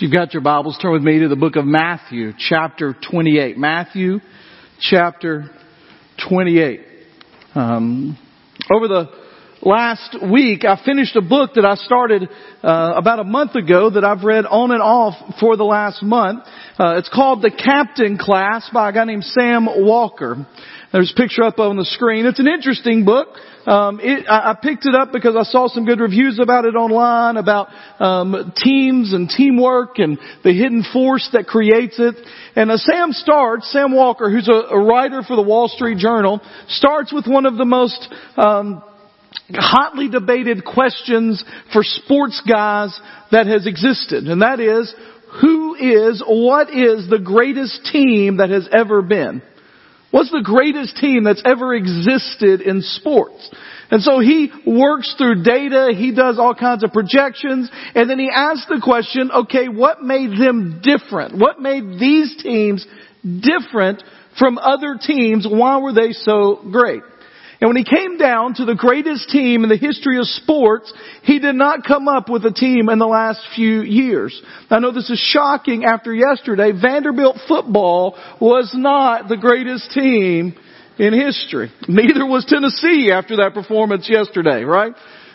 If you've got your Bibles, turn with me to the book of Matthew, chapter 28. Matthew, chapter 28. Um, over the last week, I finished a book that I started uh, about a month ago that I've read on and off for the last month. Uh, it's called The Captain Class by a guy named Sam Walker. There's a picture up on the screen. It's an interesting book. Um, it, I, picked it up because I saw some good reviews about it online about um, teams and teamwork and the hidden force that creates it. And uh, Sam starts, Sam Walker, who's a, a, writer for the Wall Street Journal, starts with one of the most um, hotly debated questions for sports guys that has existed, and that is, who is, what is the greatest team that has ever been? What's the greatest team that's ever existed in sports? And so he works through data, he does all kinds of projections, and then he asks the question, okay, what made them different? What made these teams different from other teams? Why were they so great? And when he came down to the greatest team in the history of sports, he did not come up with a team in the last few years. I know this is shocking after yesterday. Vanderbilt football was not the greatest team in history. Neither was Tennessee after that performance yesterday, right?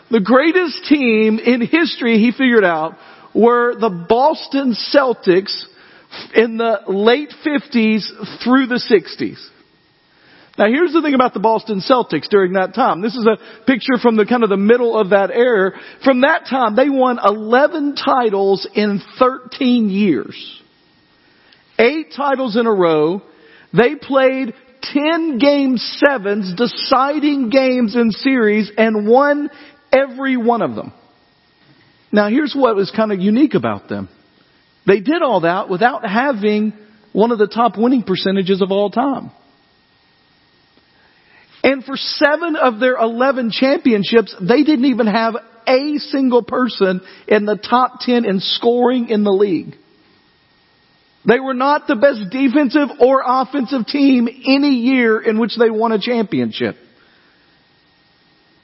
The greatest team in history, he figured out, were the Boston Celtics in the late 50s through the 60s. Now here's the thing about the Boston Celtics during that time. This is a picture from the kind of the middle of that era. From that time, they won 11 titles in 13 years. Eight titles in a row. They played 10 game sevens, deciding games in series, and won every one of them. Now here's what was kind of unique about them. They did all that without having one of the top winning percentages of all time. And for seven of their 11 championships, they didn't even have a single person in the top 10 in scoring in the league. They were not the best defensive or offensive team any year in which they won a championship.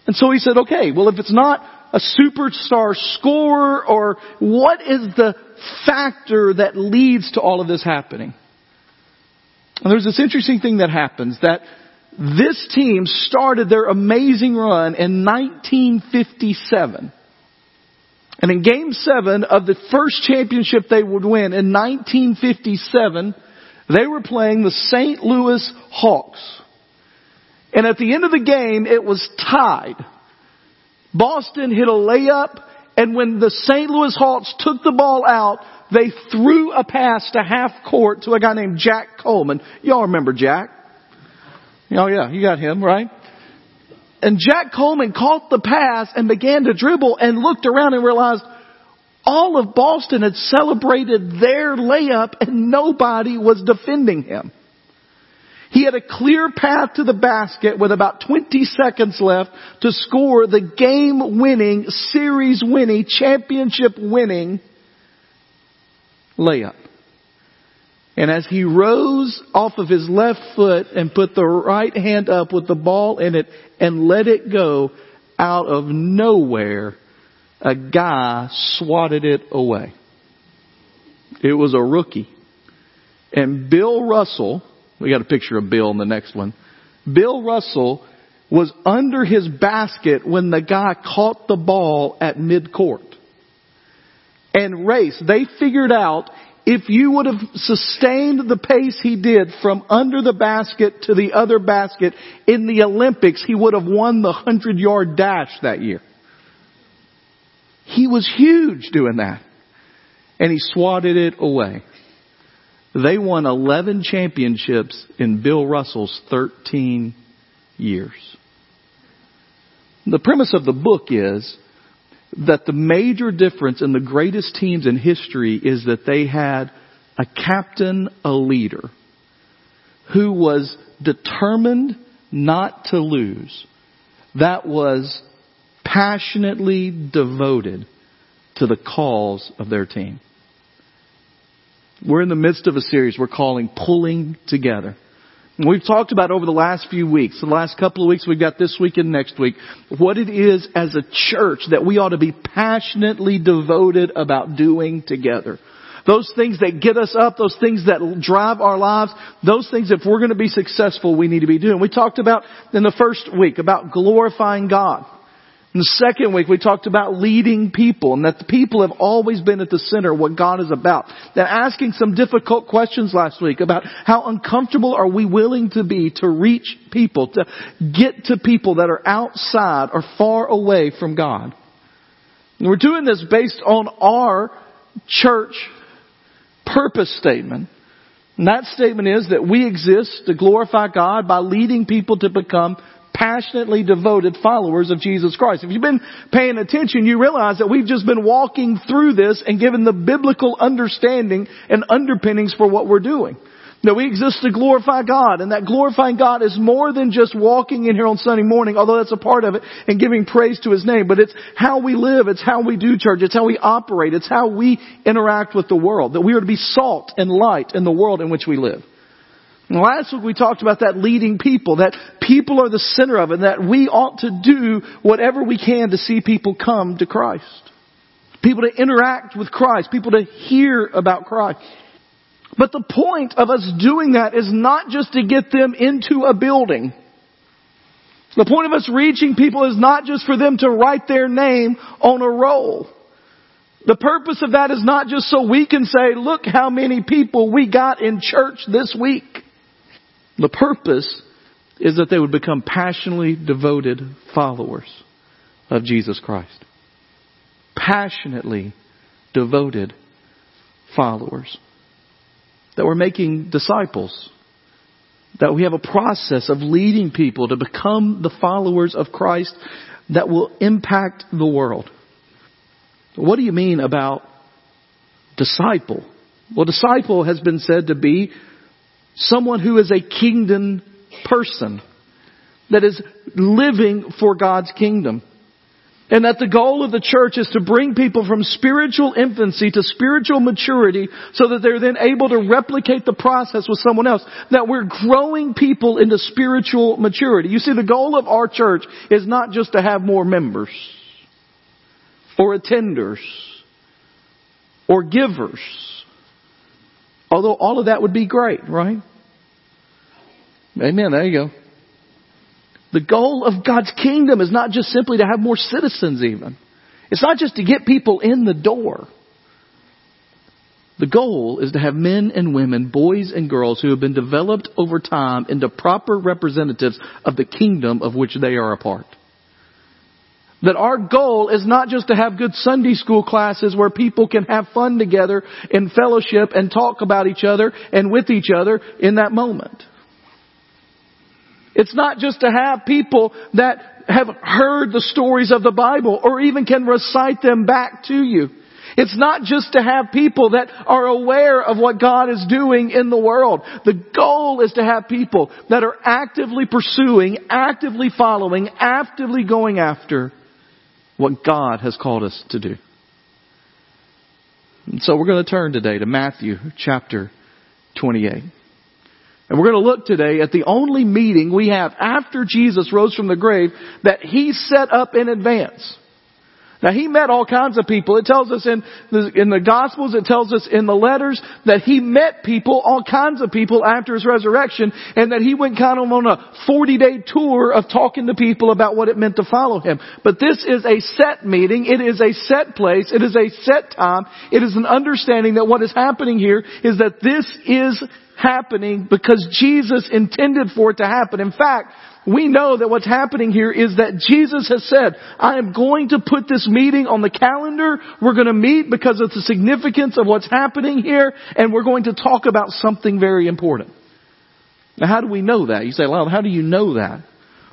And so he said, okay, well if it's not a superstar scorer or what is the factor that leads to all of this happening? And there's this interesting thing that happens that this team started their amazing run in 1957. And in game seven of the first championship they would win in 1957, they were playing the St. Louis Hawks. And at the end of the game, it was tied. Boston hit a layup, and when the St. Louis Hawks took the ball out, they threw a pass to half court to a guy named Jack Coleman. Y'all remember Jack? Oh yeah, you got him, right? And Jack Coleman caught the pass and began to dribble and looked around and realized all of Boston had celebrated their layup and nobody was defending him. He had a clear path to the basket with about 20 seconds left to score the game winning, series winning, championship winning layup. And as he rose off of his left foot and put the right hand up with the ball in it and let it go, out of nowhere, a guy swatted it away. It was a rookie. And Bill Russell, we got a picture of Bill in the next one. Bill Russell was under his basket when the guy caught the ball at midcourt. And race, they figured out if you would have sustained the pace he did from under the basket to the other basket in the Olympics, he would have won the hundred yard dash that year. He was huge doing that. And he swatted it away. They won 11 championships in Bill Russell's 13 years. The premise of the book is that the major difference in the greatest teams in history is that they had a captain, a leader, who was determined not to lose, that was passionately devoted to the cause of their team. We're in the midst of a series we're calling Pulling Together. We've talked about over the last few weeks, the last couple of weeks, we've got this week and next week, what it is as a church that we ought to be passionately devoted about doing together. Those things that get us up, those things that drive our lives, those things, if we're going to be successful, we need to be doing. We talked about in the first week about glorifying God. In the second week, we talked about leading people and that the people have always been at the center of what God is about. Then asking some difficult questions last week about how uncomfortable are we willing to be to reach people, to get to people that are outside or far away from God. And we're doing this based on our church purpose statement. And that statement is that we exist to glorify God by leading people to become passionately devoted followers of Jesus Christ. If you've been paying attention, you realize that we've just been walking through this and given the biblical understanding and underpinnings for what we're doing. That we exist to glorify God, and that glorifying God is more than just walking in here on Sunday morning, although that's a part of it, and giving praise to His name, but it's how we live, it's how we do church, it's how we operate, it's how we interact with the world. That we are to be salt and light in the world in which we live. Last week we talked about that leading people, that people are the center of it, and that we ought to do whatever we can to see people come to Christ. People to interact with Christ, people to hear about Christ. But the point of us doing that is not just to get them into a building. The point of us reaching people is not just for them to write their name on a roll. The purpose of that is not just so we can say, look how many people we got in church this week. The purpose is that they would become passionately devoted followers of Jesus Christ. Passionately devoted followers that we're making disciples. That we have a process of leading people to become the followers of Christ that will impact the world. What do you mean about disciple? Well, disciple has been said to be someone who is a kingdom person that is living for God's kingdom. And that the goal of the church is to bring people from spiritual infancy to spiritual maturity so that they're then able to replicate the process with someone else. That we're growing people into spiritual maturity. You see, the goal of our church is not just to have more members or attenders or givers. Although all of that would be great, right? Amen. There you go. The goal of God's kingdom is not just simply to have more citizens even. It's not just to get people in the door. The goal is to have men and women, boys and girls who have been developed over time into proper representatives of the kingdom of which they are a part. That our goal is not just to have good Sunday school classes where people can have fun together in fellowship and talk about each other and with each other in that moment. It's not just to have people that have heard the stories of the Bible or even can recite them back to you. It's not just to have people that are aware of what God is doing in the world. The goal is to have people that are actively pursuing, actively following, actively going after what God has called us to do. And so we're going to turn today to Matthew chapter 28. And we're going to look today at the only meeting we have after Jesus rose from the grave that he set up in advance. Now he met all kinds of people. It tells us in the, in the Gospels, it tells us in the letters that he met people, all kinds of people after his resurrection, and that he went kind of on a 40 day tour of talking to people about what it meant to follow him. But this is a set meeting. It is a set place. It is a set time. It is an understanding that what is happening here is that this is happening because Jesus intended for it to happen. In fact, we know that what's happening here is that Jesus has said, I am going to put this meeting on the calendar. We're going to meet because of the significance of what's happening here and we're going to talk about something very important. Now how do we know that? You say, well, how do you know that?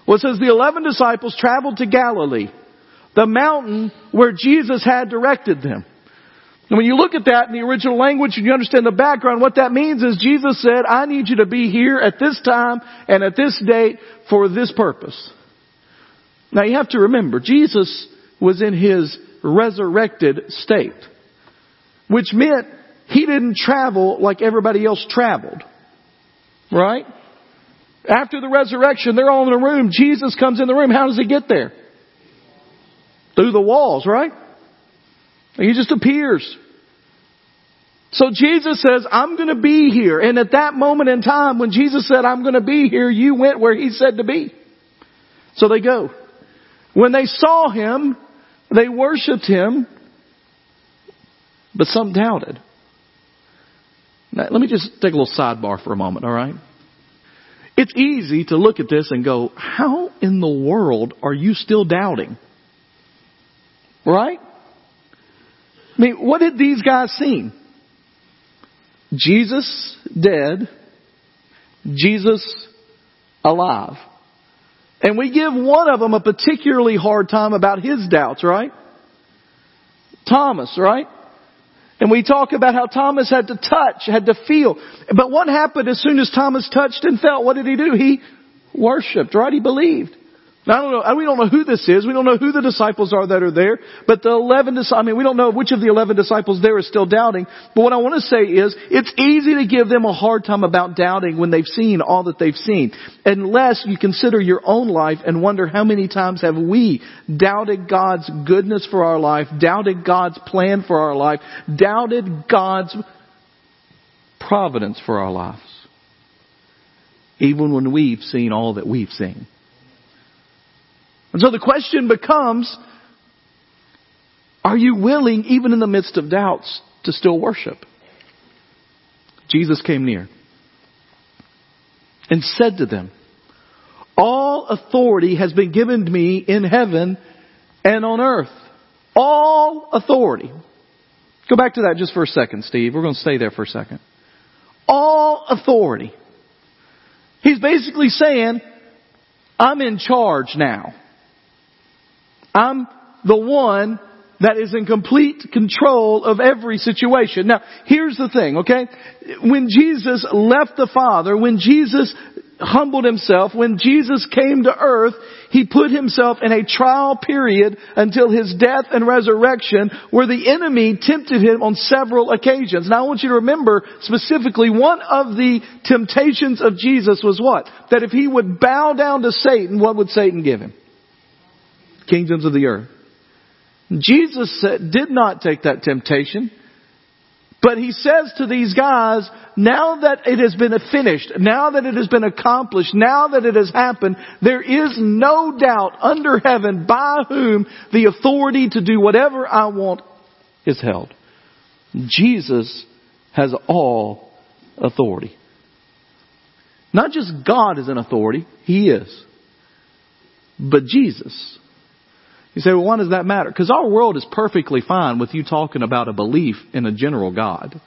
Well, it says the eleven disciples traveled to Galilee, the mountain where Jesus had directed them. And when you look at that in the original language and you understand the background, what that means is Jesus said, I need you to be here at this time and at this date for this purpose. Now you have to remember, Jesus was in his resurrected state, which meant he didn't travel like everybody else traveled. Right? After the resurrection, they're all in a room. Jesus comes in the room. How does he get there? Through the walls, right? He just appears. So Jesus says, I'm going to be here. And at that moment in time, when Jesus said, I'm going to be here, you went where he said to be. So they go. When they saw him, they worshiped him, but some doubted. Now, let me just take a little sidebar for a moment, alright? It's easy to look at this and go, how in the world are you still doubting? Right? I mean, what did these guys see? Jesus dead, Jesus alive. And we give one of them a particularly hard time about his doubts, right? Thomas, right? And we talk about how Thomas had to touch, had to feel. But what happened as soon as Thomas touched and felt? What did he do? He worshiped, right? He believed. Now, I don't know, we don't know who this is. We don't know who the disciples are that are there. But the 11 disciples, I mean, we don't know which of the 11 disciples there is still doubting. But what I want to say is, it's easy to give them a hard time about doubting when they've seen all that they've seen. Unless you consider your own life and wonder how many times have we doubted God's goodness for our life, doubted God's plan for our life, doubted God's providence for our lives. Even when we've seen all that we've seen. And so the question becomes, are you willing, even in the midst of doubts, to still worship? Jesus came near and said to them, all authority has been given to me in heaven and on earth. All authority. Go back to that just for a second, Steve. We're going to stay there for a second. All authority. He's basically saying, I'm in charge now. I'm the one that is in complete control of every situation. Now, here's the thing, okay? When Jesus left the Father, when Jesus humbled himself, when Jesus came to earth, he put himself in a trial period until his death and resurrection where the enemy tempted him on several occasions. Now I want you to remember specifically one of the temptations of Jesus was what? That if he would bow down to Satan, what would Satan give him? Kingdoms of the earth. Jesus did not take that temptation. But he says to these guys, now that it has been finished, now that it has been accomplished, now that it has happened, there is no doubt under heaven by whom the authority to do whatever I want is held. Jesus has all authority. Not just God is an authority, He is. But Jesus you say, well, why does that matter? Because our world is perfectly fine with you talking about a belief in a general God.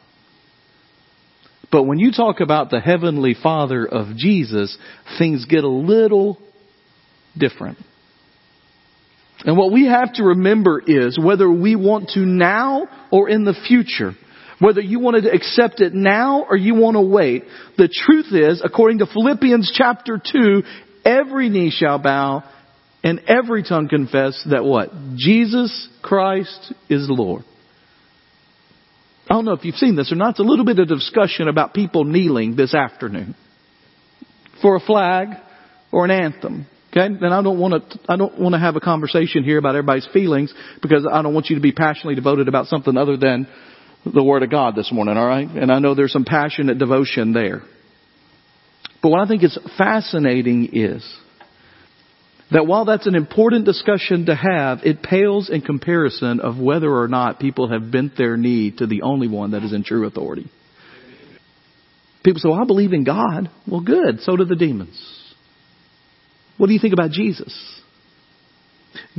But when you talk about the Heavenly Father of Jesus, things get a little different. And what we have to remember is whether we want to now or in the future, whether you wanted to accept it now or you want to wait, the truth is, according to Philippians chapter 2, every knee shall bow and every tongue confess that what? Jesus Christ is Lord. I don't know if you've seen this or not. It's a little bit of discussion about people kneeling this afternoon for a flag or an anthem. Okay? And I don't want to, I don't want to have a conversation here about everybody's feelings because I don't want you to be passionately devoted about something other than the Word of God this morning, alright? And I know there's some passionate devotion there. But what I think is fascinating is that while that's an important discussion to have, it pales in comparison of whether or not people have bent their knee to the only one that is in true authority. People say, well, I believe in God. Well, good. So do the demons. What do you think about Jesus?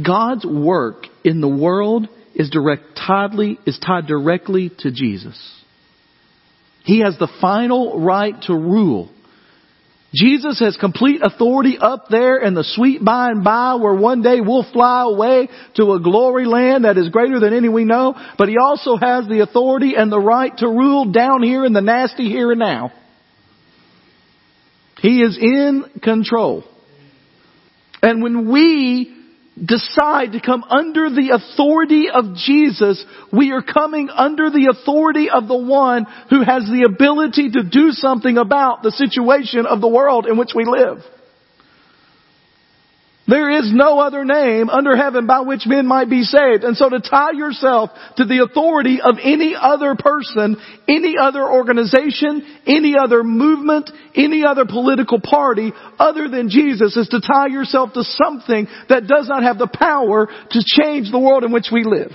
God's work in the world is direct, is tied directly to Jesus. He has the final right to rule. Jesus has complete authority up there in the sweet by and by where one day we'll fly away to a glory land that is greater than any we know, but He also has the authority and the right to rule down here in the nasty here and now. He is in control. And when we decide to come under the authority of Jesus, we are coming under the authority of the one who has the ability to do something about the situation of the world in which we live. There is no other name under heaven by which men might be saved. And so to tie yourself to the authority of any other person, any other organization, any other movement, any other political party other than Jesus is to tie yourself to something that does not have the power to change the world in which we live.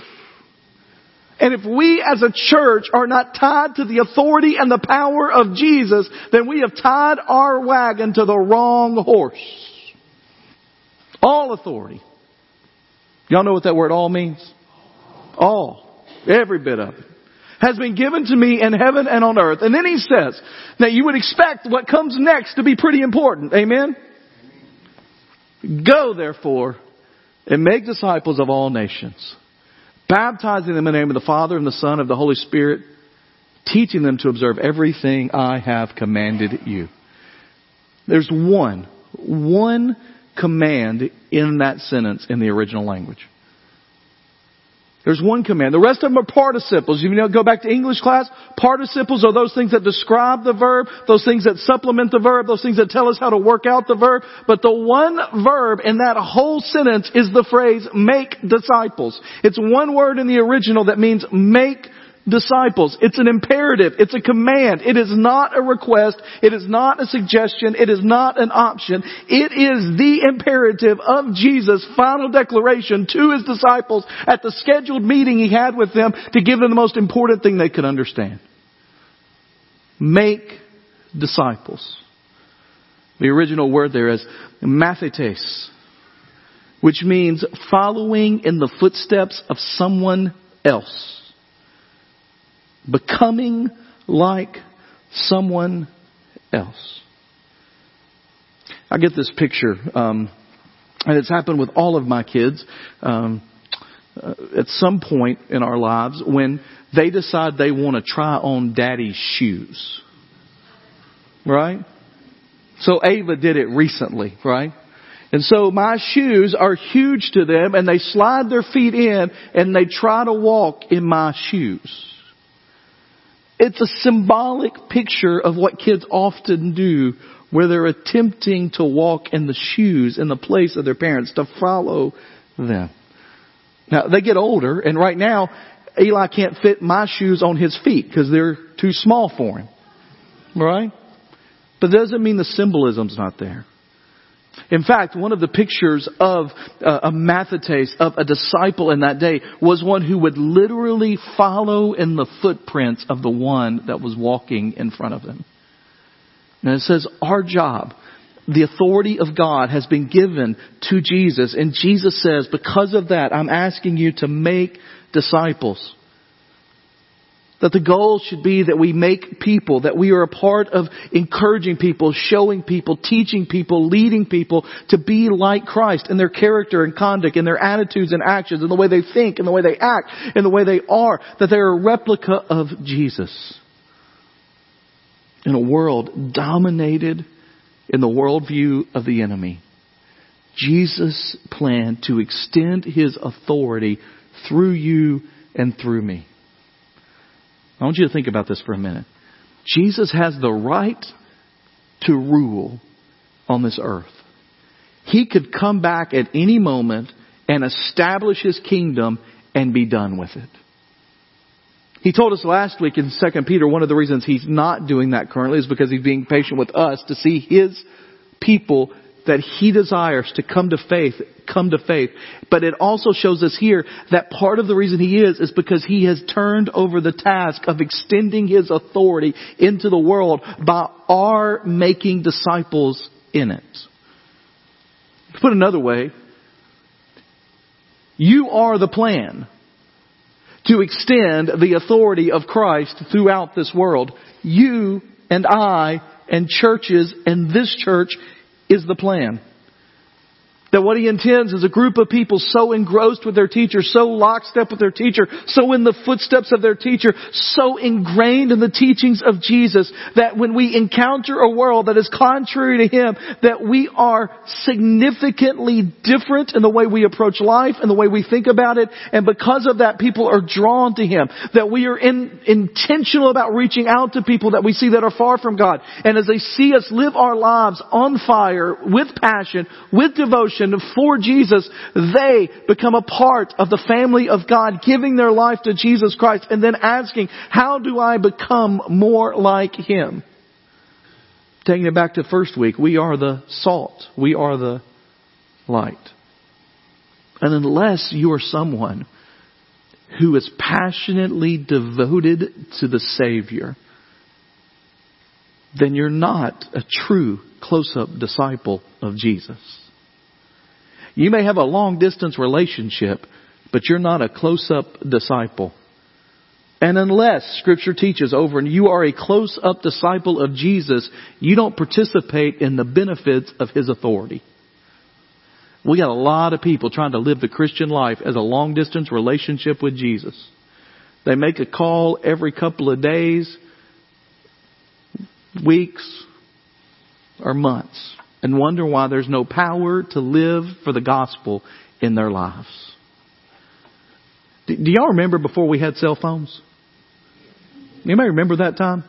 And if we as a church are not tied to the authority and the power of Jesus, then we have tied our wagon to the wrong horse. All authority. Y'all know what that word all means? All. Every bit of it. Has been given to me in heaven and on earth. And then he says that you would expect what comes next to be pretty important. Amen? Go therefore and make disciples of all nations, baptizing them in the name of the Father and the Son of the Holy Spirit, teaching them to observe everything I have commanded you. There's one, one command in that sentence in the original language. There's one command. The rest of them are participles. You know, go back to English class. Participles are those things that describe the verb, those things that supplement the verb, those things that tell us how to work out the verb. But the one verb in that whole sentence is the phrase make disciples. It's one word in the original that means make disciples. It's an imperative. It's a command. It is not a request. It is not a suggestion. It is not an option. It is the imperative of Jesus' final declaration to his disciples at the scheduled meeting he had with them to give them the most important thing they could understand. Make disciples. The original word there is mathetes, which means following in the footsteps of someone else becoming like someone else. I get this picture, um, and it's happened with all of my kids um, uh, at some point in our lives when they decide they want to try on daddy's shoes. Right? So Ava did it recently, right? And so my shoes are huge to them and they slide their feet in and they try to walk in my shoes. It's a symbolic picture of what kids often do where they're attempting to walk in the shoes in the place of their parents to follow them. Now they get older and right now Eli can't fit my shoes on his feet because they're too small for him. Right? But that doesn't mean the symbolism's not there. In fact, one of the pictures of uh, a mathetes, of a disciple in that day, was one who would literally follow in the footprints of the one that was walking in front of them. And it says, our job, the authority of God has been given to Jesus, and Jesus says, because of that, I'm asking you to make disciples. That the goal should be that we make people, that we are a part of encouraging people, showing people, teaching people, leading people to be like Christ in their character and conduct, in their attitudes and actions, in the way they think, in the way they act, in the way they are, that they're a replica of Jesus. In a world dominated in the worldview of the enemy, Jesus planned to extend His authority through you and through me. I want you to think about this for a minute. Jesus has the right to rule on this earth. He could come back at any moment and establish his kingdom and be done with it. He told us last week in 2 Peter one of the reasons he's not doing that currently is because he's being patient with us to see his people that he desires to come to faith, come to faith. But it also shows us here that part of the reason he is, is because he has turned over the task of extending his authority into the world by our making disciples in it. Put another way, you are the plan to extend the authority of Christ throughout this world. You and I and churches and this church is the plan. That what he intends is a group of people so engrossed with their teacher, so lockstep with their teacher, so in the footsteps of their teacher, so ingrained in the teachings of Jesus, that when we encounter a world that is contrary to him, that we are significantly different in the way we approach life and the way we think about it, and because of that, people are drawn to him. That we are in, intentional about reaching out to people that we see that are far from God. And as they see us live our lives on fire, with passion, with devotion, generation for Jesus, they become a part of the family of God, giving their life to Jesus Christ and then asking, how do I become more like Him? Taking it back to first week, we are the salt. We are the light. And unless you are someone who is passionately devoted to the Savior, then you're not a true close-up disciple of Jesus. You may have a long distance relationship, but you're not a close-up disciple. And unless scripture teaches over and you are a close-up disciple of Jesus, you don't participate in the benefits of His authority. We got a lot of people trying to live the Christian life as a long distance relationship with Jesus. They make a call every couple of days, weeks, or months and wonder why there's no power to live for the gospel in their lives. Do y'all remember before we had cell phones? Anybody remember that time?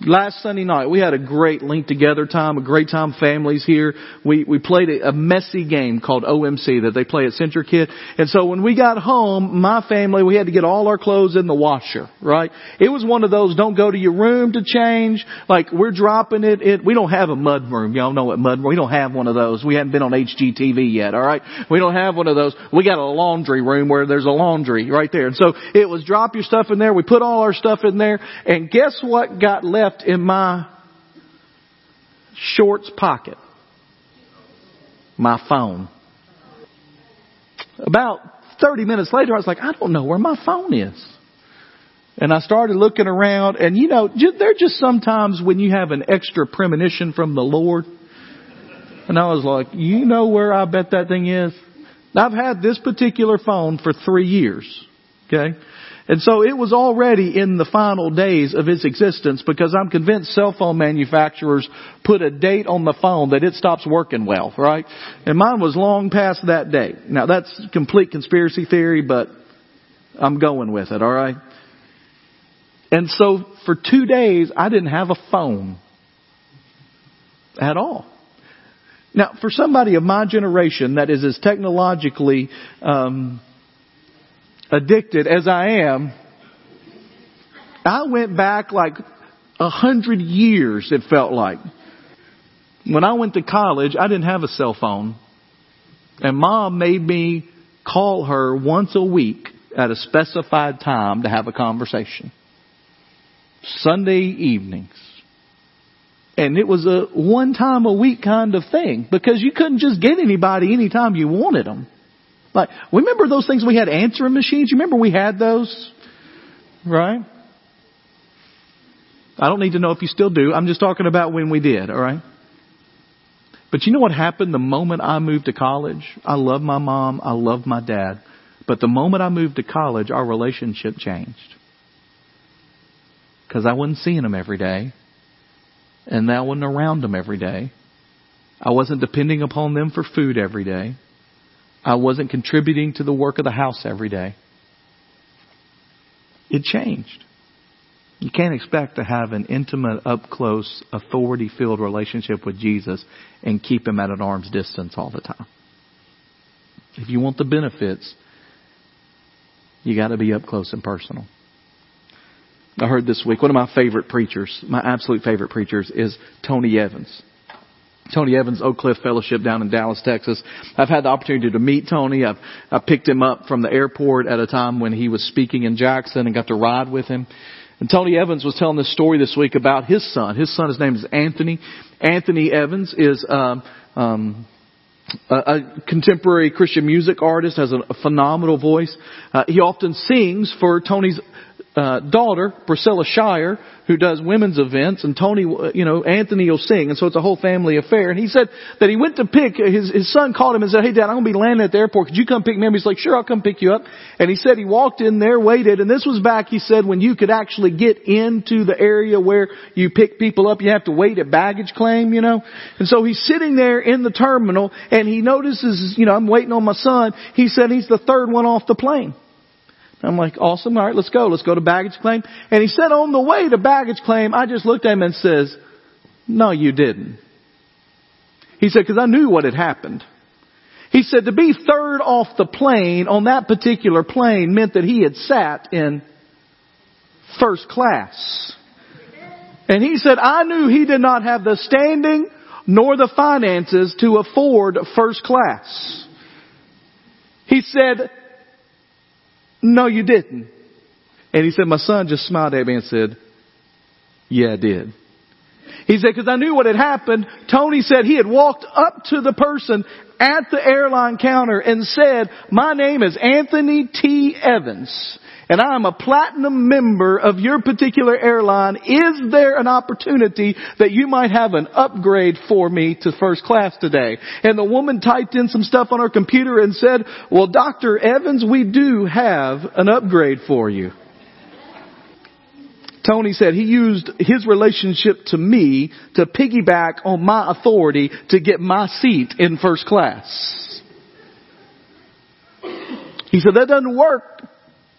Last Sunday night, we had a great link together time, a great time families here. We, we played a, a messy game called OMC that they play at CentriKid. And so when we got home, my family, we had to get all our clothes in the washer, right? It was one of those, don't go to your room to change. Like, we're dropping it, it, we don't have a mud room. Y'all know what mud we don't have one of those. We haven't been on HGTV yet, alright? We don't have one of those. We got a laundry room where there's a laundry right there. And so it was drop your stuff in there, we put all our stuff in there, and guess what got left left in my shorts pocket? My phone. About 30 minutes later, I was like, I don't know where my phone is. And I started looking around and you know, there are just sometimes when you have an extra premonition from the Lord. And I was like, you know where I bet that thing is? I've had this particular phone for three years. Okay. And so it was already in the final days of its existence because I'm convinced cell phone manufacturers put a date on the phone that it stops working well, right? And mine was long past that date. Now that's complete conspiracy theory, but I'm going with it, alright? And so for two days I didn't have a phone at all. Now, for somebody of my generation that is as technologically um, addicted as I am, I went back like a hundred years, it felt like. When I went to college, I didn't have a cell phone. And mom made me call her once a week at a specified time to have a conversation. Sunday evenings. And it was a one time a week kind of thing because you couldn't just get anybody anytime you wanted them. Like, remember those things we had answering machines? You remember we had those? Right? I don't need to know if you still do. I'm just talking about when we did, alright? But you know what happened the moment I moved to college? I love my mom. I love my dad. But the moment I moved to college, our relationship changed. Cause I wasn't seeing them every day. And I wasn't around them every day. I wasn't depending upon them for food every day. I wasn't contributing to the work of the house every day. It changed. You can't expect to have an intimate, up close, authority filled relationship with Jesus and keep him at an arm's distance all the time. If you want the benefits, you got to be up close and personal. I heard this week, one of my favorite preachers, my absolute favorite preachers is Tony Evans. Tony Evans Oak Cliff Fellowship down in Dallas, Texas. I've had the opportunity to meet Tony. I've, I picked him up from the airport at a time when he was speaking in Jackson and got to ride with him. And Tony Evans was telling this story this week about his son. His son, his name is Anthony. Anthony Evans is um, um, a, a contemporary Christian music artist, has a, a phenomenal voice. Uh, he often sings for Tony's uh, daughter, Priscilla Shirer, who does women's events, and Tony, you know, Anthony will sing, and so it's a whole family affair. And he said that he went to pick, his, his son called him and said, hey dad, I'm to be landing at the airport. Could you come pick me up? He's like, sure, I'll come pick you up. And he said he walked in there, waited, and this was back, he said, when you could actually get into the area where you pick people up, you have to wait at baggage claim, you know. And so he's sitting there in the terminal, and he notices, you know, I'm waiting on my son. He said he's the third one off the plane. I'm like, awesome. All right, let's go. Let's go to baggage claim. And he said on the way to baggage claim, I just looked at him and says, no, you didn't. He said, because I knew what had happened. He said to be third off the plane on that particular plane meant that he had sat in first class. And he said, I knew he did not have the standing nor the finances to afford first class. He said, no, you didn't. And he said, my son just smiled at me and said, yeah, I did. He said, because I knew what had happened. Tony said he had walked up to the person at the airline counter and said, my name is Anthony T. Evans and I'm a platinum member of your particular airline. Is there an opportunity that you might have an upgrade for me to first class today? And the woman typed in some stuff on her computer and said, well, Dr. Evans, we do have an upgrade for you. Tony said he used his relationship to me to piggyback on my authority to get my seat in first class. He said that doesn't work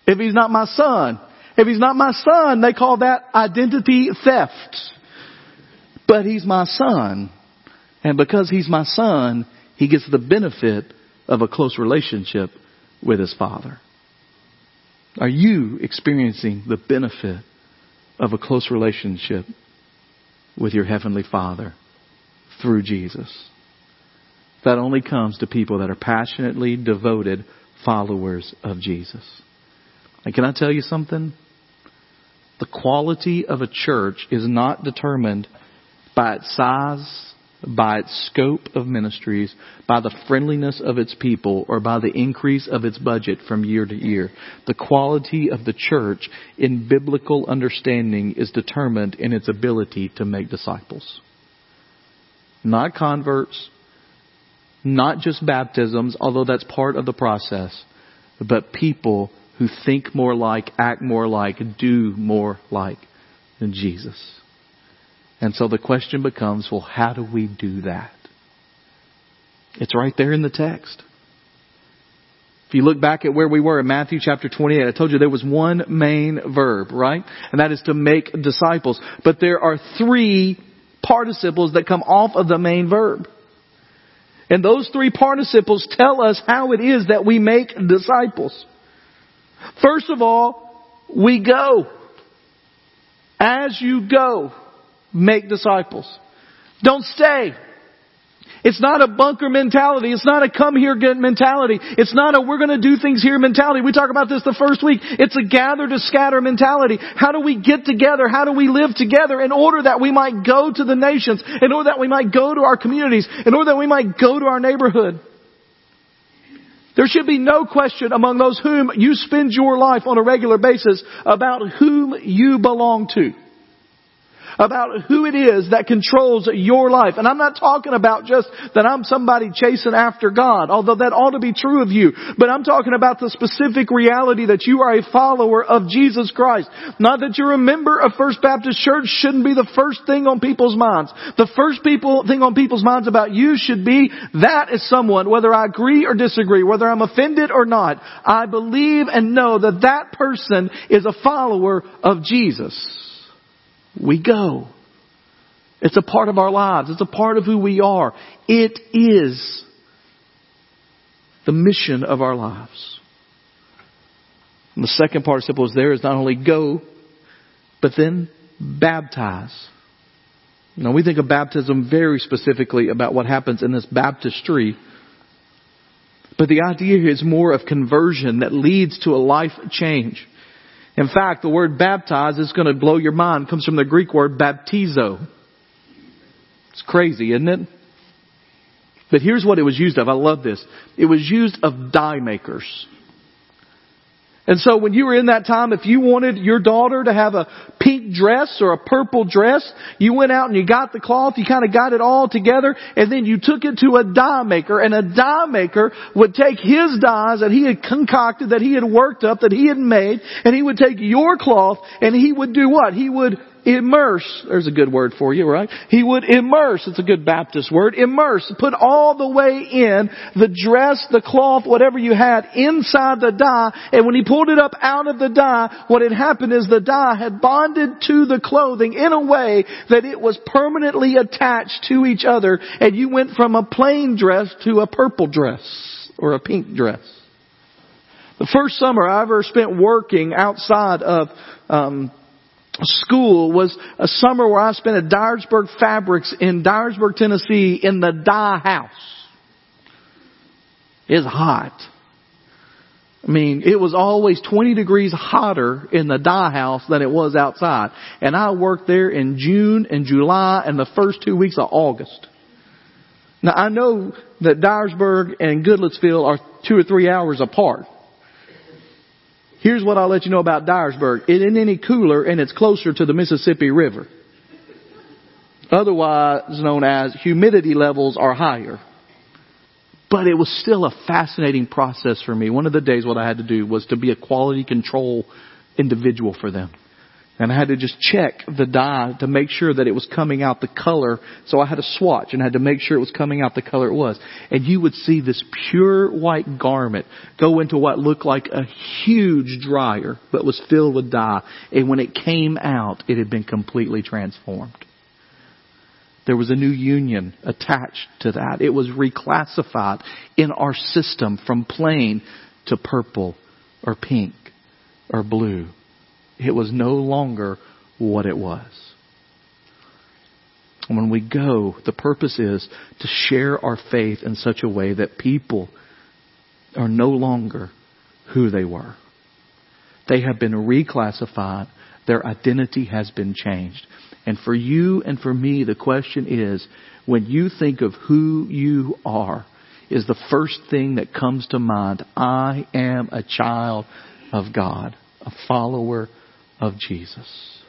if he's not my son. If he's not my son, they call that identity theft. But he's my son. And because he's my son, he gets the benefit of a close relationship with his father. Are you experiencing the benefit of a close relationship with your Heavenly Father through Jesus. That only comes to people that are passionately devoted followers of Jesus. And can I tell you something? The quality of a church is not determined by its size, by its scope of ministries, by the friendliness of its people, or by the increase of its budget from year to year. The quality of the church in biblical understanding is determined in its ability to make disciples. Not converts, not just baptisms, although that's part of the process, but people who think more like, act more like, do more like than Jesus. And so the question becomes, well, how do we do that? It's right there in the text. If you look back at where we were in Matthew chapter 28, I told you there was one main verb, right? And that is to make disciples. But there are three participles that come off of the main verb. And those three participles tell us how it is that we make disciples. First of all, we go. As you go make disciples. Don't stay. It's not a bunker mentality. It's not a come here get mentality. It's not a we're going to do things here mentality. We talk about this the first week. It's a gather to scatter mentality. How do we get together? How do we live together in order that we might go to the nations, in order that we might go to our communities, in order that we might go to our neighborhood? There should be no question among those whom you spend your life on a regular basis about whom you belong to about who it is that controls your life. And I'm not talking about just that I'm somebody chasing after God, although that ought to be true of you. But I'm talking about the specific reality that you are a follower of Jesus Christ. Not that you're a member of First Baptist Church shouldn't be the first thing on people's minds. The first people, thing on people's minds about you should be that is someone, whether I agree or disagree, whether I'm offended or not, I believe and know that that person is a follower of Jesus we go. It's a part of our lives. It's a part of who we are. It is the mission of our lives. And the second participle is there is not only go, but then baptize. Now we think of baptism very specifically about what happens in this baptistry. But the idea is more of conversion that leads to a life change. In fact, the word baptize is going to blow your mind. It comes from the Greek word baptizo. It's crazy, isn't it? But here's what it was used of. I love this. It was used of dye makers. And so when you were in that time, if you wanted your daughter to have a pink dress or a purple dress, you went out and you got the cloth, you kind of got it all together, and then you took it to a dye maker, and a dye maker would take his dyes that he had concocted, that he had worked up, that he had made, and he would take your cloth, and he would do what? He would immerse. There's a good word for you, right? He would immerse. It's a good Baptist word. Immerse. Put all the way in the dress, the cloth, whatever you had inside the dye. And when he pulled it up out of the dye, what had happened is the dye had bonded to the clothing in a way that it was permanently attached to each other and you went from a plain dress to a purple dress or a pink dress. The first summer I ever spent working outside of um, school was a summer where I spent at Dyersburg Fabrics in Dyersburg, Tennessee in the dye house. It's hot. I mean, it was always 20 degrees hotter in the dye house than it was outside. And I worked there in June and July and the first two weeks of August. Now I know that Dyersburg and Goodlettsville are two or three hours apart. Here's what I'll let you know about Dyersburg. It isn't any cooler and it's closer to the Mississippi River. Otherwise known as humidity levels are higher. But it was still a fascinating process for me. One of the days what I had to do was to be a quality control individual for them. And I had to just check the dye to make sure that it was coming out the color. So I had a swatch and I had to make sure it was coming out the color it was. And you would see this pure white garment go into what looked like a huge dryer, but was filled with dye. And when it came out, it had been completely transformed. There was a new union attached to that. It was reclassified in our system from plain to purple or pink or blue. It was no longer what it was. When we go, the purpose is to share our faith in such a way that people are no longer who they were. They have been reclassified. Their identity has been changed. And for you and for me, the question is, when you think of who you are, is the first thing that comes to mind, I am a child of God, a follower of Jesus.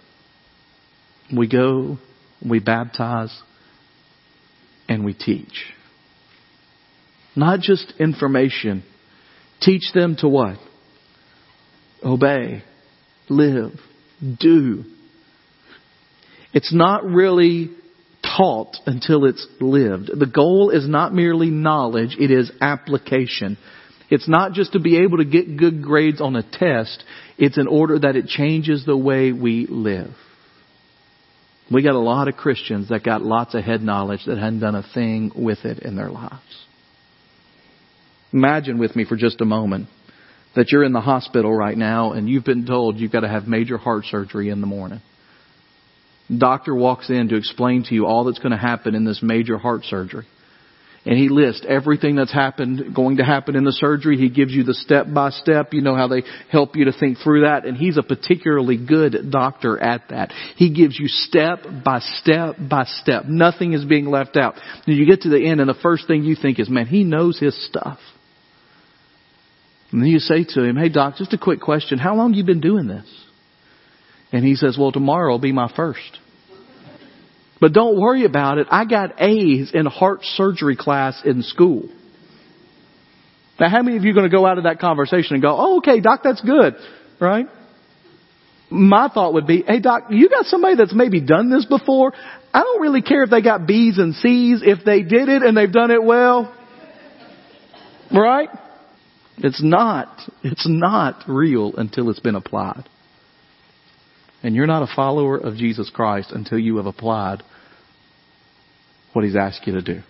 We go, we baptize, and we teach. Not just information. Teach them to what? Obey, live, do. It's not really taught until it's lived. The goal is not merely knowledge, it is application. It's not just to be able to get good grades on a test. It's in order that it changes the way we live. We got a lot of Christians that got lots of head knowledge that hadn't done a thing with it in their lives. Imagine with me for just a moment that you're in the hospital right now and you've been told you've got to have major heart surgery in the morning. Doctor walks in to explain to you all that's going to happen in this major heart surgery. And he lists everything that's happened, going to happen in the surgery. He gives you the step by step. You know how they help you to think through that. And he's a particularly good doctor at that. He gives you step by step by step. Nothing is being left out. And you get to the end and the first thing you think is, man, he knows his stuff. And then you say to him, hey doc, just a quick question. How long you been doing this? And he says, well, tomorrow will be my first. But don't worry about it. I got A's in heart surgery class in school. Now, how many of you are going to go out of that conversation and go, oh, okay, doc, that's good, right? My thought would be, hey, doc, you got somebody that's maybe done this before? I don't really care if they got B's and C's. If they did it and they've done it well, right? It's not, it's not real until it's been applied. And you're not a follower of Jesus Christ until you have applied what He's asked you to do.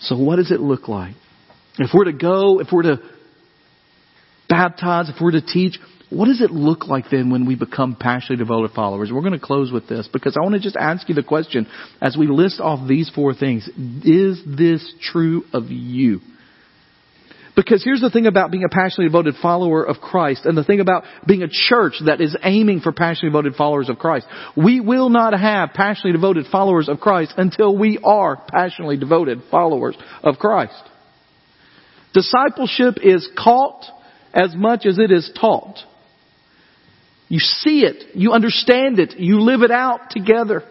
So what does it look like? If we're to go, if we're to baptize, if we're to teach, what does it look like then when we become passionately devoted followers? We're going to close with this because I want to just ask you the question as we list off these four things. Is this true of you? Because here's the thing about being a passionately devoted follower of Christ and the thing about being a church that is aiming for passionately devoted followers of Christ. We will not have passionately devoted followers of Christ until we are passionately devoted followers of Christ. Discipleship is caught as much as it is taught. You see it, you understand it, you live it out together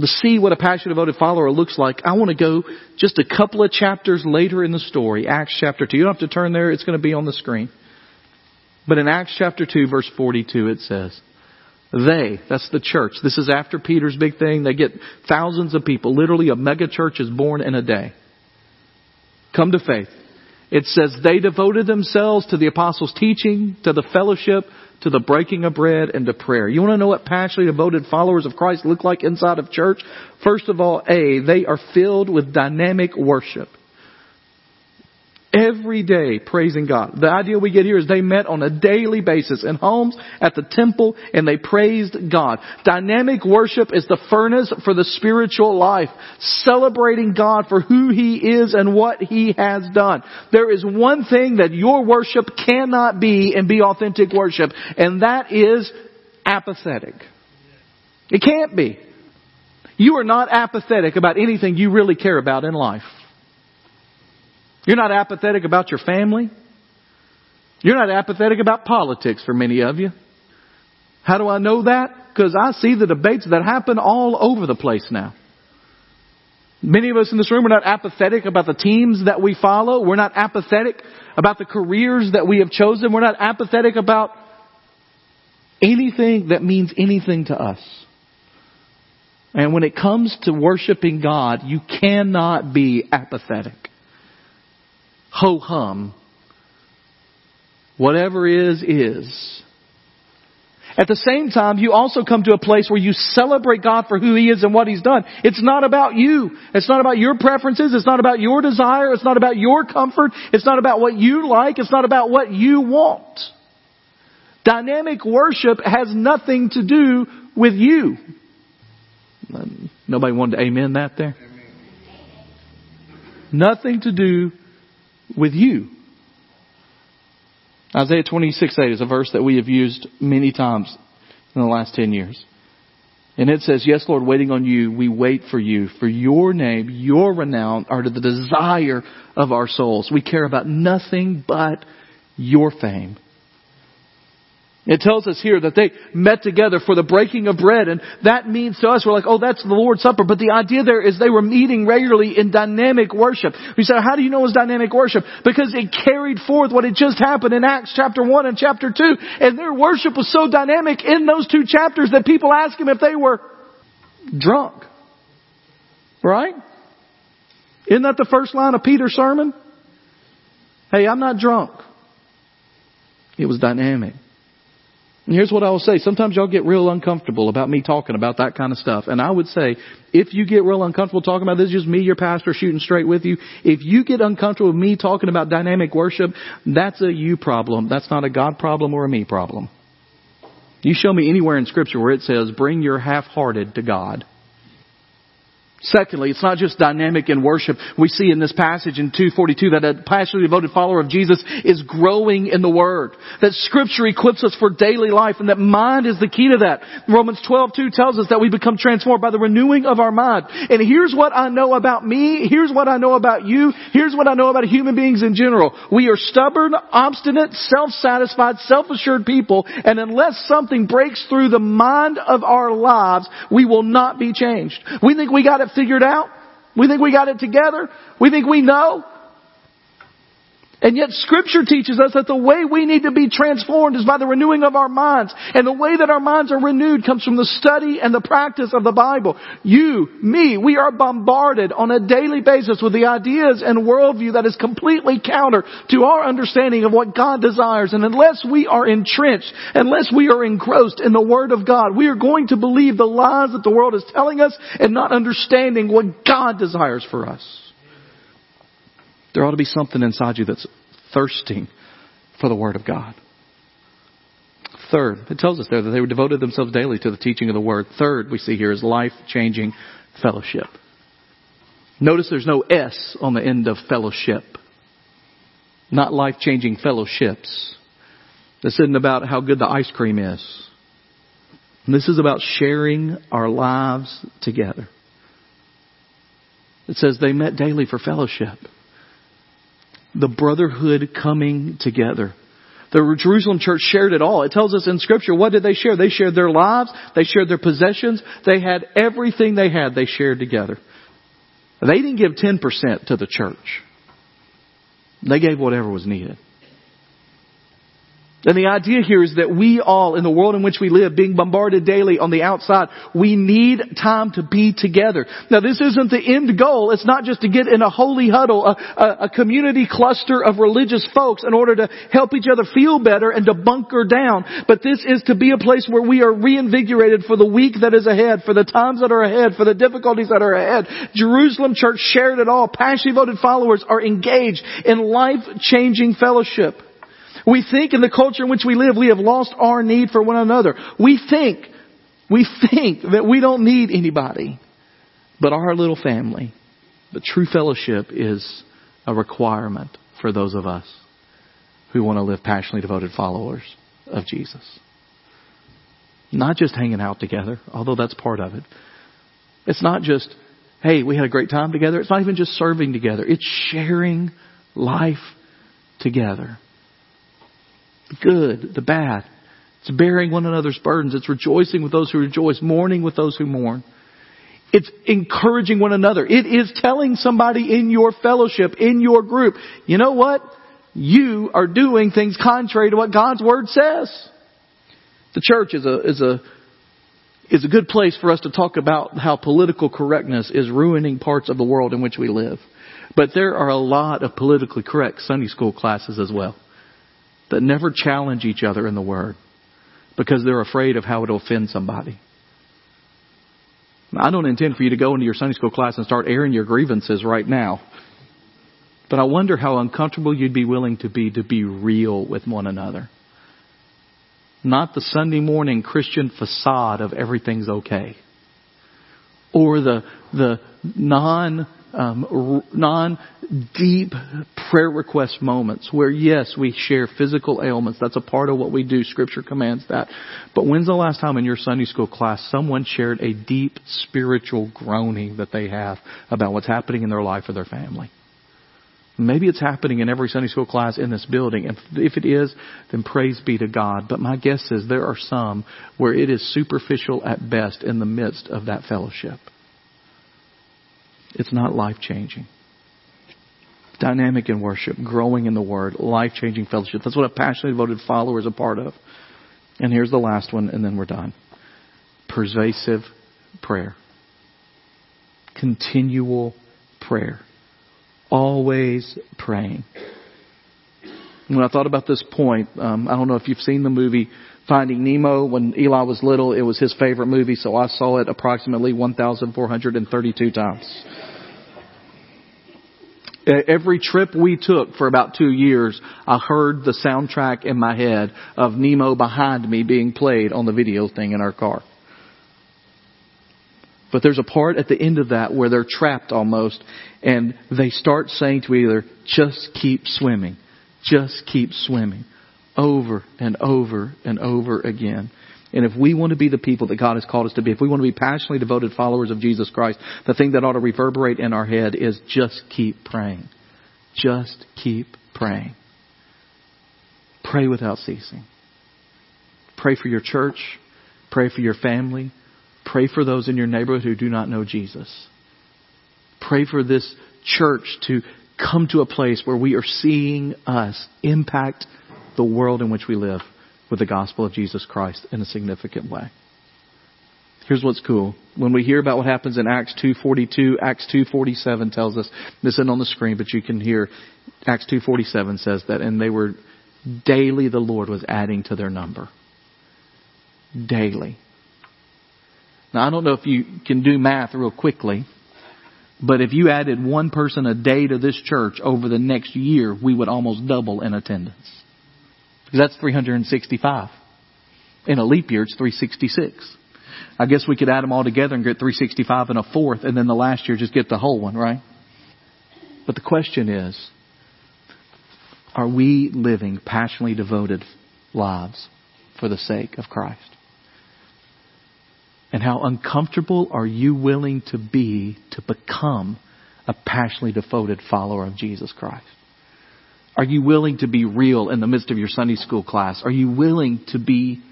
to see what a passionate devoted follower looks like, I want to go just a couple of chapters later in the story, Acts chapter 2. You don't have to turn there, it's going to be on the screen. But in Acts chapter 2 verse 42 it says, they, that's the church. This is after Peter's big thing. They get thousands of people. Literally a mega church is born in a day. Come to faith. It says they devoted themselves to the apostles' teaching, to the fellowship, to the breaking of bread, and to prayer. You want to know what passionately devoted followers of Christ look like inside of church? First of all, A, they are filled with dynamic worship every day praising God. The idea we get here is they met on a daily basis in homes, at the temple, and they praised God. Dynamic worship is the furnace for the spiritual life, celebrating God for who He is and what He has done. There is one thing that your worship cannot be and be authentic worship, and that is apathetic. It can't be. You are not apathetic about anything you really care about in life. You're not apathetic about your family. You're not apathetic about politics for many of you. How do I know that? Because I see the debates that happen all over the place now. Many of us in this room are not apathetic about the teams that we follow. We're not apathetic about the careers that we have chosen. We're not apathetic about anything that means anything to us. And when it comes to worshiping God, you cannot be apathetic ho hum. Whatever is, is. At the same time, you also come to a place where you celebrate God for who He is and what He's done. It's not about you. It's not about your preferences. It's not about your desire. It's not about your comfort. It's not about what you like. It's not about what you want. Dynamic worship has nothing to do with you. Nobody wanted to amen that there? Nothing to do with you. Isaiah 26 8 is a verse that we have used many times in the last 10 years. And it says, Yes, Lord, waiting on you, we wait for you. For your name, your renown are to the desire of our souls. We care about nothing but your fame. It tells us here that they met together for the breaking of bread, and that means to us, we're like, oh, that's the Lord's Supper. But the idea there is they were meeting regularly in dynamic worship. We said, how do you know it was dynamic worship? Because it carried forth what had just happened in Acts chapter 1 and chapter 2. And their worship was so dynamic in those two chapters that people asked him if they were drunk. Right? Isn't that the first line of Peter's sermon? Hey, I'm not drunk. It was dynamic. And here's what I will say. Sometimes y'all get real uncomfortable about me talking about that kind of stuff. And I would say, if you get real uncomfortable talking about this, just me, your pastor, shooting straight with you. If you get uncomfortable with me talking about dynamic worship, that's a you problem. That's not a God problem or a me problem. You show me anywhere in scripture where it says, bring your half-hearted to God. Secondly, it's not just dynamic in worship. We see in this passage in 242 that a passionately devoted follower of Jesus is growing in the Word. That Scripture equips us for daily life and that mind is the key to that. Romans 12:2 tells us that we become transformed by the renewing of our mind. And here's what I know about me. Here's what I know about you. Here's what I know about human beings in general. We are stubborn, obstinate, self-satisfied, self-assured people. And unless something breaks through the mind of our lives, we will not be changed. We think we got it figured out. We think we got it together. We think we know. And yet scripture teaches us that the way we need to be transformed is by the renewing of our minds. And the way that our minds are renewed comes from the study and the practice of the Bible. You, me, we are bombarded on a daily basis with the ideas and worldview that is completely counter to our understanding of what God desires. And unless we are entrenched, unless we are engrossed in the Word of God, we are going to believe the lies that the world is telling us and not understanding what God desires for us. There ought to be something inside you that's thirsting for the Word of God. Third, it tells us there that they were devoted themselves daily to the teaching of the Word. Third, we see here is life changing fellowship. Notice there's no S on the end of fellowship. Not life changing fellowships. This isn't about how good the ice cream is. This is about sharing our lives together. It says they met daily for fellowship the brotherhood coming together. The Jerusalem church shared it all. It tells us in scripture, what did they share? They shared their lives, they shared their possessions, they had everything they had, they shared together. They didn't give 10% to the church. They gave whatever was needed. And the idea here is that we all, in the world in which we live, being bombarded daily on the outside, we need time to be together. Now this isn't the end goal. It's not just to get in a holy huddle, a, a, a community cluster of religious folks in order to help each other feel better and to bunker down. But this is to be a place where we are reinvigorated for the week that is ahead, for the times that are ahead, for the difficulties that are ahead. Jerusalem Church shared it all. Passionately devoted followers are engaged in life-changing fellowship. We think in the culture in which we live, we have lost our need for one another. We think, we think that we don't need anybody but our little family. But true fellowship is a requirement for those of us who want to live passionately devoted followers of Jesus. Not just hanging out together, although that's part of it. It's not just, hey, we had a great time together. It's not even just serving together. It's sharing life together the good, the bad. It's bearing one another's burdens. It's rejoicing with those who rejoice, mourning with those who mourn. It's encouraging one another. It is telling somebody in your fellowship, in your group, you know what? You are doing things contrary to what God's Word says. The church is a, is a, is a good place for us to talk about how political correctness is ruining parts of the world in which we live. But there are a lot of politically correct Sunday school classes as well that never challenge each other in the Word because they're afraid of how it'll offend somebody. I don't intend for you to go into your Sunday school class and start airing your grievances right now. But I wonder how uncomfortable you'd be willing to be to be real with one another. Not the Sunday morning Christian facade of everything's okay. Or the, the non um, non deep prayer request moments where yes, we share physical ailments. That's a part of what we do. Scripture commands that. But when's the last time in your Sunday school class someone shared a deep spiritual groaning that they have about what's happening in their life or their family? Maybe it's happening in every Sunday school class in this building. And if it is, then praise be to God. But my guess is there are some where it is superficial at best in the midst of that fellowship. It's not life changing. Dynamic in worship, growing in the Word, life changing fellowship. That's what a passionately devoted follower is a part of. And here's the last one, and then we're done. Pervasive prayer. Continual prayer. Always praying. When I thought about this point, um, I don't know if you've seen the movie Finding Nemo. When Eli was little, it was his favorite movie, so I saw it approximately 1,432 times. Every trip we took for about two years, I heard the soundtrack in my head of Nemo behind me being played on the video thing in our car. But there's a part at the end of that where they're trapped almost and they start saying to each other, just keep swimming. Just keep swimming. Over and over and over again. And if we want to be the people that God has called us to be, if we want to be passionately devoted followers of Jesus Christ, the thing that ought to reverberate in our head is just keep praying. Just keep praying. Pray without ceasing. Pray for your church. Pray for your family. Pray for those in your neighborhood who do not know Jesus. Pray for this church to come to a place where we are seeing us impact the world in which we live with the gospel of Jesus Christ in a significant way. Here's what's cool. When we hear about what happens in Acts 2.42, Acts 2.47 tells us, this isn't on the screen, but you can hear, Acts 2.47 says that, and they were, daily the Lord was adding to their number. Daily. Now I don't know if you can do math real quickly, but if you added one person a day to this church over the next year, we would almost double in attendance. Because that's 365. In a leap year, it's 366. I guess we could add them all together and get 365 and a fourth, and then the last year just get the whole one, right? But the question is, are we living passionately devoted lives for the sake of Christ? And how uncomfortable are you willing to be to become a passionately devoted follower of Jesus Christ? Are you willing to be real in the midst of your Sunday school class? Are you willing to be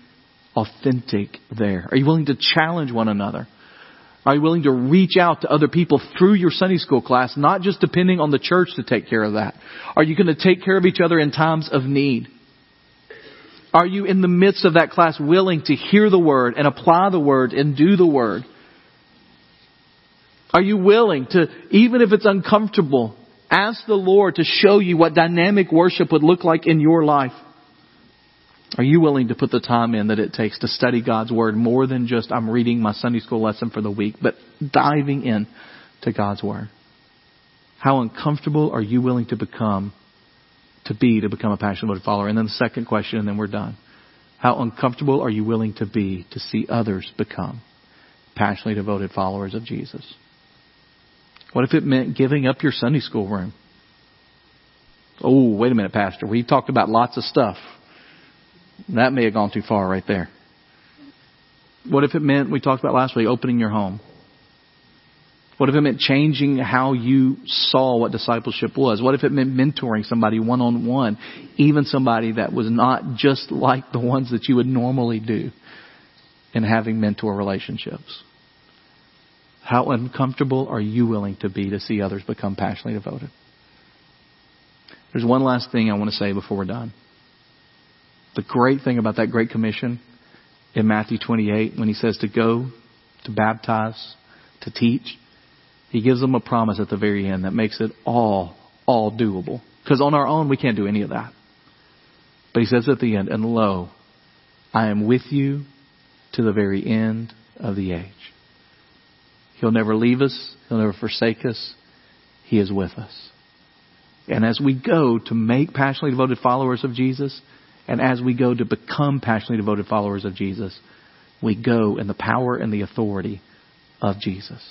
authentic there? Are you willing to challenge one another? Are you willing to reach out to other people through your Sunday school class, not just depending on the church to take care of that? Are you going to take care of each other in times of need? Are you in the midst of that class willing to hear the word and apply the word and do the word? Are you willing to, even if it's uncomfortable, ask the Lord to show you what dynamic worship would look like in your life? Are you willing to put the time in that it takes to study God's Word more than just I'm reading my Sunday school lesson for the week, but diving in to God's Word? How uncomfortable are you willing to become, to be, to become a passionate follower? And then the second question, and then we're done. How uncomfortable are you willing to be to see others become passionately devoted followers of Jesus? What if it meant giving up your Sunday school room? Oh, wait a minute, Pastor. We talked about lots of stuff. That may have gone too far right there. What if it meant, we talked about last week, opening your home? What if it meant changing how you saw what discipleship was? What if it meant mentoring somebody one on one, even somebody that was not just like the ones that you would normally do in having mentor relationships? How uncomfortable are you willing to be to see others become passionately devoted? There's one last thing I want to say before we're done. The great thing about that Great Commission in Matthew 28, when he says to go, to baptize, to teach, he gives them a promise at the very end that makes it all, all doable. Because on our own, we can't do any of that. But he says at the end, and lo, I am with you to the very end of the age. He'll never leave us. He'll never forsake us. He is with us. And as we go to make passionately devoted followers of Jesus, and as we go to become passionately devoted followers of Jesus, we go in the power and the authority of Jesus.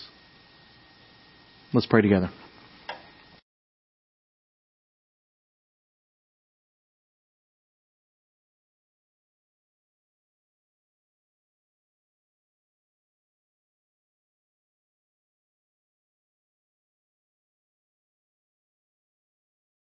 Let's pray together.